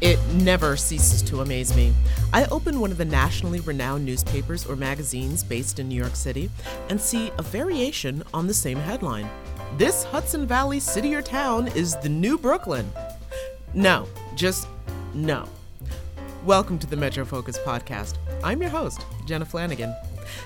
It never ceases to amaze me. I open one of the nationally renowned newspapers or magazines based in New York City and see a variation on the same headline. This Hudson Valley city or town is the new Brooklyn. No, just no. Welcome to the Metro Focus podcast. I'm your host, Jenna Flanagan.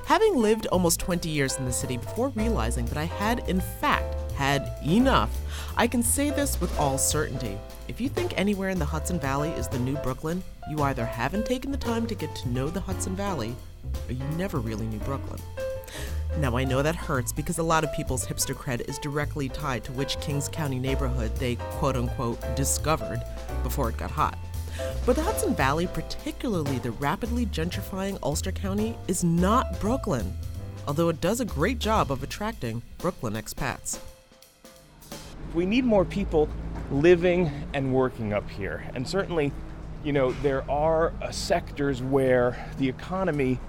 Having lived almost 20 years in the city before realizing that I had, in fact, had enough, I can say this with all certainty. If you think anywhere in the Hudson Valley is the new Brooklyn, you either haven't taken the time to get to know the Hudson Valley, or you never really knew Brooklyn. Now, I know that hurts because a lot of people's hipster cred is directly tied to which Kings County neighborhood they quote unquote discovered before it got hot. But the Hudson Valley, particularly the rapidly gentrifying Ulster County, is not Brooklyn, although it does a great job of attracting Brooklyn expats. We need more people living and working up here. And certainly, you know, there are uh, sectors where the economy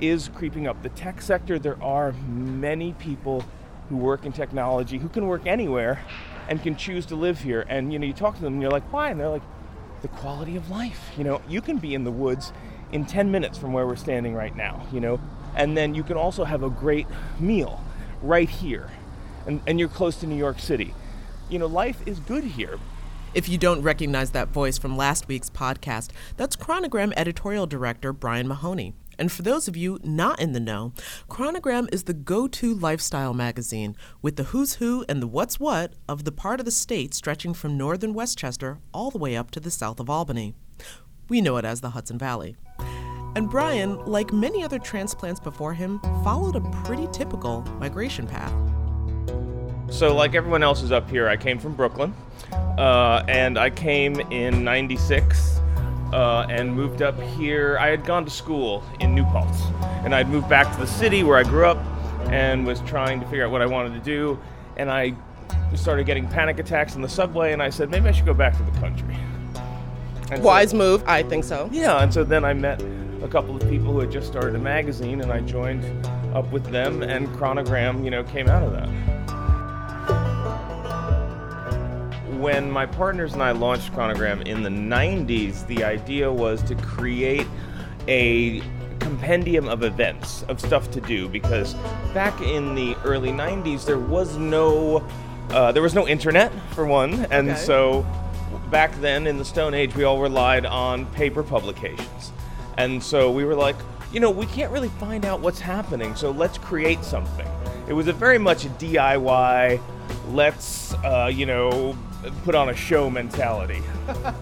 is creeping up. The tech sector, there are many people who work in technology who can work anywhere and can choose to live here. And, you know, you talk to them and you're like, why? And they're like, the quality of life. You know, you can be in the woods in 10 minutes from where we're standing right now, you know, and then you can also have a great meal right here. And, and you're close to New York City you know, life is good here. If you don't recognize that voice from last week's podcast, that's Chronogram editorial director Brian Mahoney. And for those of you not in the know, Chronogram is the go to lifestyle magazine with the who's who and the what's what of the part of the state stretching from northern Westchester all the way up to the south of Albany. We know it as the Hudson Valley. And Brian, like many other transplants before him, followed a pretty typical migration path. So, like everyone else is up here, I came from Brooklyn, uh, and I came in '96 uh, and moved up here. I had gone to school in New Paltz, and I'd moved back to the city where I grew up, and was trying to figure out what I wanted to do. And I started getting panic attacks in the subway, and I said maybe I should go back to the country. And Wise so, move, I think so. Yeah, and so then I met a couple of people who had just started a magazine, and I joined up with them, and Chronogram, you know, came out of that. When my partners and I launched Chronogram in the 90s, the idea was to create a compendium of events, of stuff to do, because back in the early 90s, there was no. Uh, there was no internet for one, and okay. so back then in the Stone Age, we all relied on paper publications. And so we were like, you know, we can't really find out what's happening, so let's create something. It was a very much a DIY, let's, uh, you know, put on a show mentality. All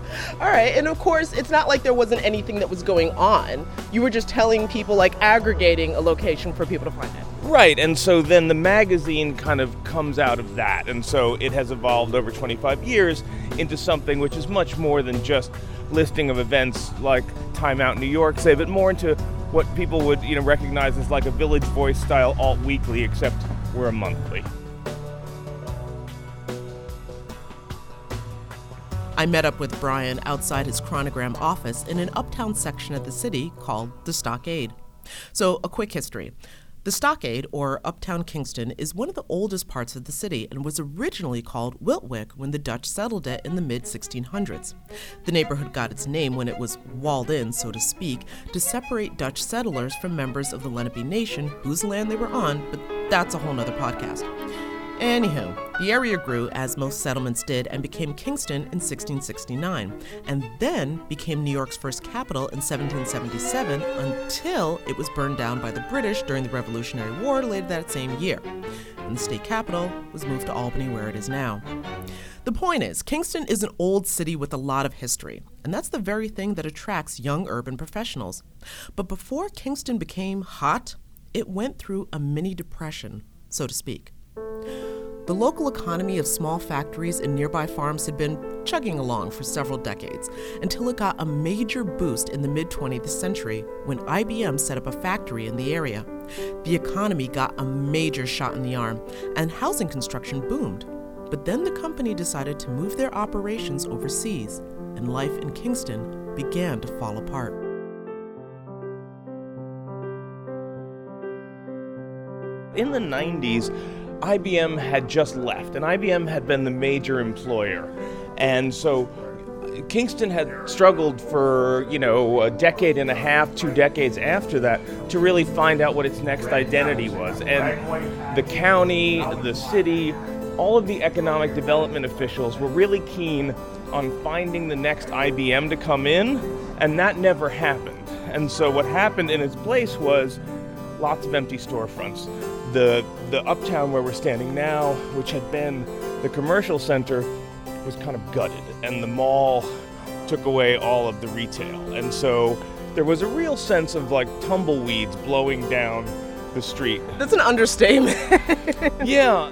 right, and of course, it's not like there wasn't anything that was going on. You were just telling people, like aggregating a location for people to find it. Right, and so then the magazine kind of comes out of that, and so it has evolved over 25 years into something which is much more than just listing of events like Time Out New York, say, but more into what people would you know recognize as like a Village Voice style alt weekly, except we're a monthly. I met up with Brian outside his chronogram office in an uptown section of the city called the Stockade. So, a quick history. The Stockade, or Uptown Kingston, is one of the oldest parts of the city and was originally called Wiltwyck when the Dutch settled it in the mid 1600s. The neighborhood got its name when it was walled in, so to speak, to separate Dutch settlers from members of the Lenape Nation whose land they were on, but that's a whole nother podcast. Anywho, the area grew as most settlements did and became Kingston in 1669, and then became New York's first capital in 1777 until it was burned down by the British during the Revolutionary War later that same year. And the state capital was moved to Albany, where it is now. The point is, Kingston is an old city with a lot of history, and that's the very thing that attracts young urban professionals. But before Kingston became hot, it went through a mini depression, so to speak. The local economy of small factories and nearby farms had been chugging along for several decades until it got a major boost in the mid 20th century when IBM set up a factory in the area. The economy got a major shot in the arm, and housing construction boomed. But then the company decided to move their operations overseas, and life in Kingston began to fall apart. In the 90s, IBM had just left, and IBM had been the major employer. And so Kingston had struggled for, you know, a decade and a half, two decades after that, to really find out what its next identity was. And the county, the city, all of the economic development officials were really keen on finding the next IBM to come in, and that never happened. And so what happened in its place was lots of empty storefronts. The the uptown where we're standing now, which had been the commercial center, was kind of gutted, and the mall took away all of the retail. And so there was a real sense of like tumbleweeds blowing down the street. That's an understatement. yeah.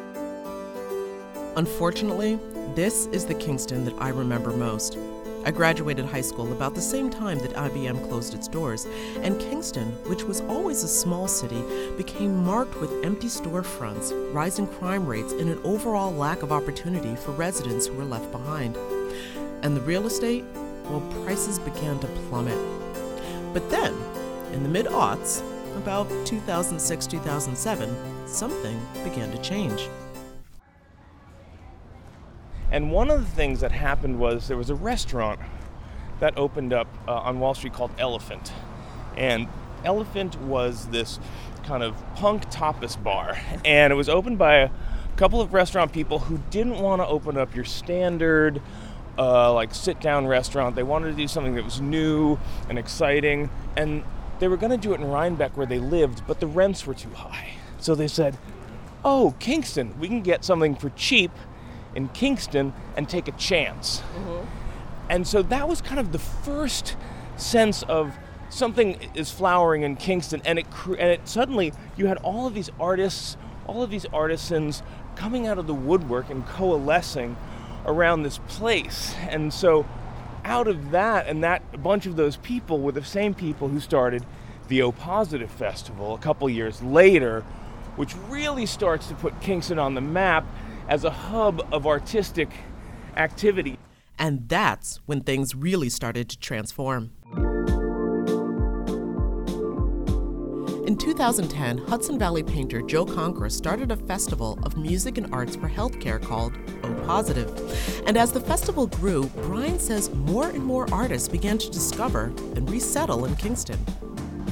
Unfortunately, this is the Kingston that I remember most. I graduated high school about the same time that IBM closed its doors, and Kingston, which was always a small city, became marked with empty storefronts, rising crime rates, and an overall lack of opportunity for residents who were left behind. And the real estate? Well, prices began to plummet. But then, in the mid aughts, about 2006 2007, something began to change. And one of the things that happened was there was a restaurant that opened up uh, on Wall Street called Elephant. And Elephant was this kind of punk tapas bar. And it was opened by a couple of restaurant people who didn't want to open up your standard, uh, like sit down restaurant. They wanted to do something that was new and exciting. And they were going to do it in Rhinebeck where they lived, but the rents were too high. So they said, Oh, Kingston, we can get something for cheap in Kingston and take a chance. Mm-hmm. And so that was kind of the first sense of something is flowering in Kingston, and it and it suddenly you had all of these artists, all of these artisans coming out of the woodwork and coalescing around this place, and so out of that and that a bunch of those people were the same people who started the O Positive Festival a couple years later, which really starts to put Kingston on the map as a hub of artistic activity. And that's when things really started to transform. In 2010, Hudson Valley painter Joe Concra started a festival of music and arts for healthcare called O Positive. And as the festival grew, Brian says more and more artists began to discover and resettle in Kingston.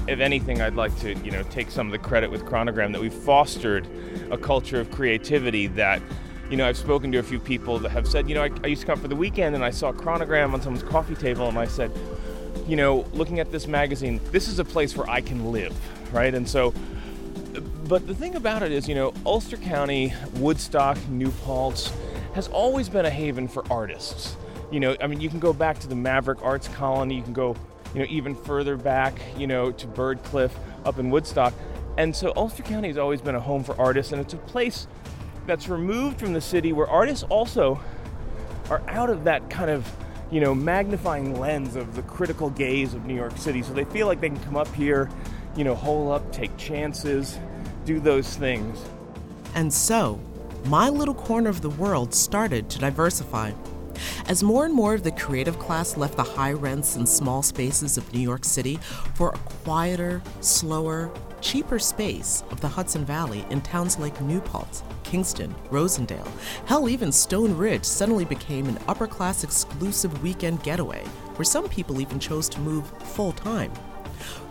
If anything, I'd like to, you know, take some of the credit with Chronogram that we've fostered a culture of creativity that you know, I've spoken to a few people that have said, you know, I, I, used to come for the weekend and I saw a chronogram on someone's coffee table and I said, you know, looking at this magazine, this is a place where I can live, right? And so, but the thing about it is, you know, Ulster County, Woodstock, New Paltz has always been a haven for artists. You know, I mean, you can go back to the Maverick Arts Colony, you can go, you know, even further back, you know, to Byrdcliffe up in Woodstock. And so Ulster County has always been a home for artists, and it's a place that's removed from the city where artists also are out of that kind of you know magnifying lens of the critical gaze of New York City. So they feel like they can come up here you know hole up take chances do those things. And so my little corner of the world started to diversify. As more and more of the creative class left the high rents and small spaces of New York City for a quieter, slower, cheaper space of the Hudson Valley in towns like New Paltz, Kingston, Rosendale, hell, even Stone Ridge suddenly became an upper class exclusive weekend getaway where some people even chose to move full time.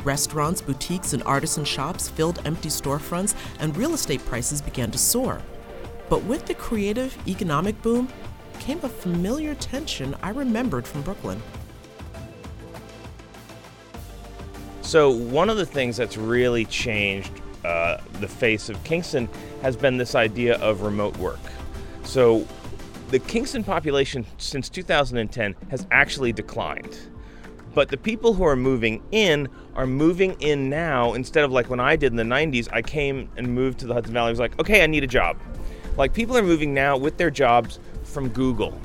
Restaurants, boutiques, and artisan shops filled empty storefronts, and real estate prices began to soar. But with the creative economic boom came a familiar tension I remembered from Brooklyn. So, one of the things that's really changed uh, the face of Kingston has been this idea of remote work. So, the Kingston population since 2010 has actually declined. But the people who are moving in are moving in now instead of like when I did in the 90s, I came and moved to the Hudson Valley. I was like, okay, I need a job. Like people are moving now with their jobs from Google,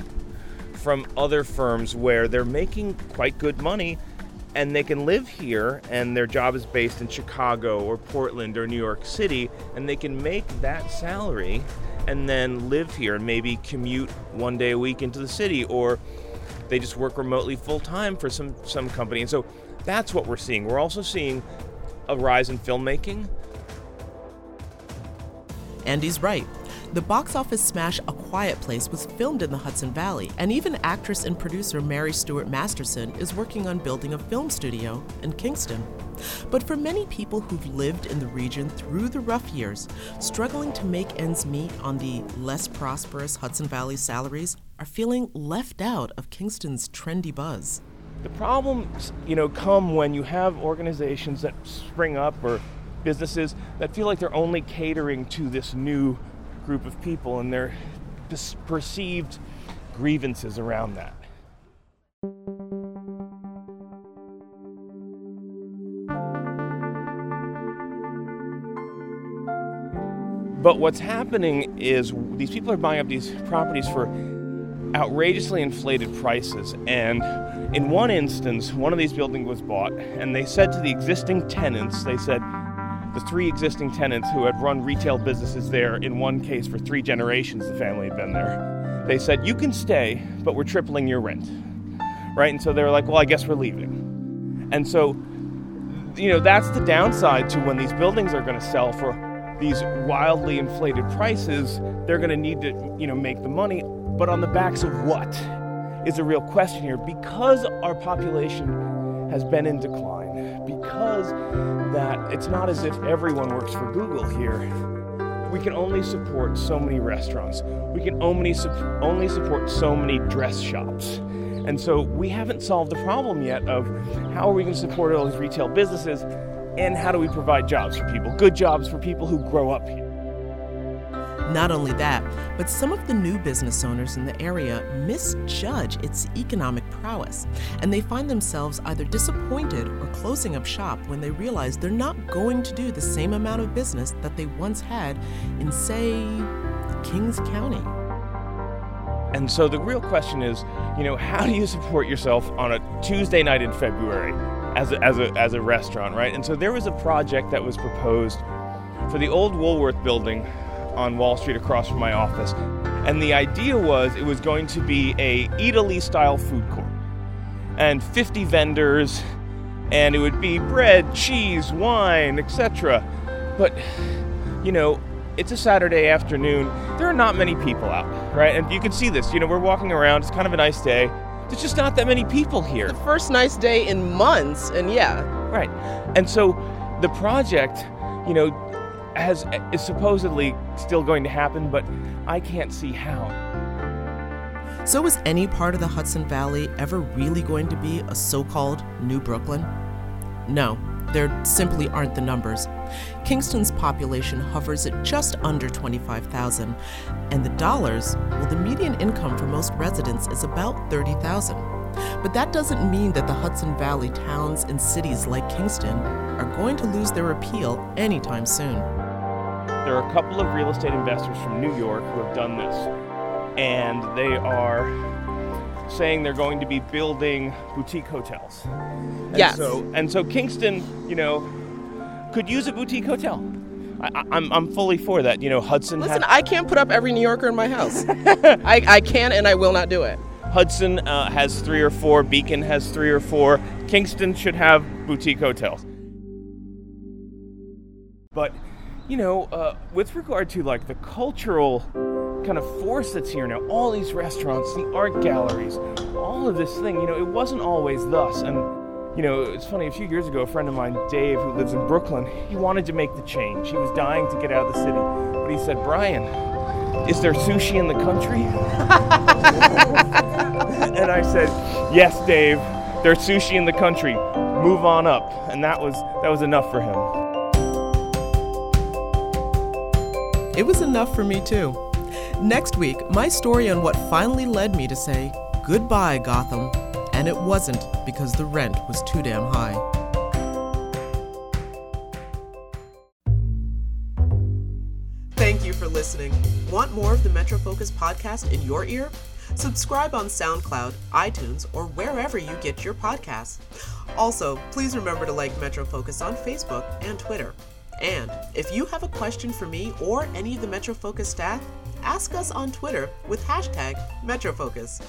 from other firms where they're making quite good money and they can live here and their job is based in Chicago or Portland or New York City and they can make that salary and then live here and maybe commute one day a week into the city or they just work remotely full time for some some company. And so that's what we're seeing. We're also seeing a rise in filmmaking. Andy's right. The box office smash A Quiet Place was filmed in the Hudson Valley, and even actress and producer Mary Stuart Masterson is working on building a film studio in Kingston. But for many people who've lived in the region through the rough years, struggling to make ends meet on the less prosperous Hudson Valley salaries are feeling left out of Kingston's trendy buzz. The problems, you know, come when you have organizations that spring up or businesses that feel like they're only catering to this new group of people and their perceived grievances around that. But what's happening is these people are buying up these properties for outrageously inflated prices. And in one instance, one of these buildings was bought, and they said to the existing tenants, they said, the three existing tenants who had run retail businesses there, in one case for three generations, the family had been there, they said, You can stay, but we're tripling your rent. Right? And so they were like, Well, I guess we're leaving. And so, you know, that's the downside to when these buildings are going to sell for these wildly inflated prices, they're going to need to, you know, make the money. But on the backs of what is a real question here. Because our population has been in decline, because that it's not as if everyone works for Google here. We can only support so many restaurants. We can only, only support so many dress shops. And so we haven't solved the problem yet of how are we going to support all these retail businesses and how do we provide jobs for people, good jobs for people who grow up here. Not only that, but some of the new business owners in the area misjudge its economic prowess, and they find themselves either disappointed or closing up shop when they realize they're not going to do the same amount of business that they once had in, say, Kings County. And so the real question is, you know, how do you support yourself on a Tuesday night in February as a, as a, as a restaurant, right? And so there was a project that was proposed for the old Woolworth building on Wall Street across from my office. And the idea was it was going to be a Eataly style food court. And 50 vendors and it would be bread, cheese, wine, etc. But you know, it's a Saturday afternoon. There are not many people out, right? And you can see this. You know, we're walking around. It's kind of a nice day. There's just not that many people here. The first nice day in months, and yeah. Right. And so the project, you know, has is supposedly still going to happen, but I can't see how. So, is any part of the Hudson Valley ever really going to be a so called New Brooklyn? No, there simply aren't the numbers. Kingston's population hovers at just under 25,000, and the dollars, well, the median income for most residents is about 30,000. But that doesn't mean that the Hudson Valley towns and cities like Kingston are going to lose their appeal anytime soon. There are a couple of real estate investors from New York who have done this, and they are saying they're going to be building boutique hotels. And yes. So, and so Kingston, you know, could use a boutique hotel. I, am I'm, I'm fully for that. You know, Hudson. Listen, I can't put up every New Yorker in my house. I, I can and I will not do it. Hudson uh, has three or four. Beacon has three or four. Kingston should have boutique hotels. But, you know, uh, with regard to like the cultural kind of force that's here now, all these restaurants, the art galleries, all of this thing, you know, it wasn't always thus. And you know, it's funny, a few years ago, a friend of mine, Dave, who lives in Brooklyn, he wanted to make the change. He was dying to get out of the city. But he said, Brian, is there sushi in the country? and I said, Yes, Dave, there's sushi in the country. Move on up. And that was that was enough for him. It was enough for me too. Next week, my story on what finally led me to say goodbye, Gotham and it wasn't because the rent was too damn high. Thank you for listening. Want more of the Metro Focus podcast in your ear? Subscribe on SoundCloud, iTunes, or wherever you get your podcasts. Also, please remember to like Metro Focus on Facebook and Twitter. And if you have a question for me or any of the Metro Focus staff, ask us on Twitter with hashtag MetroFocus.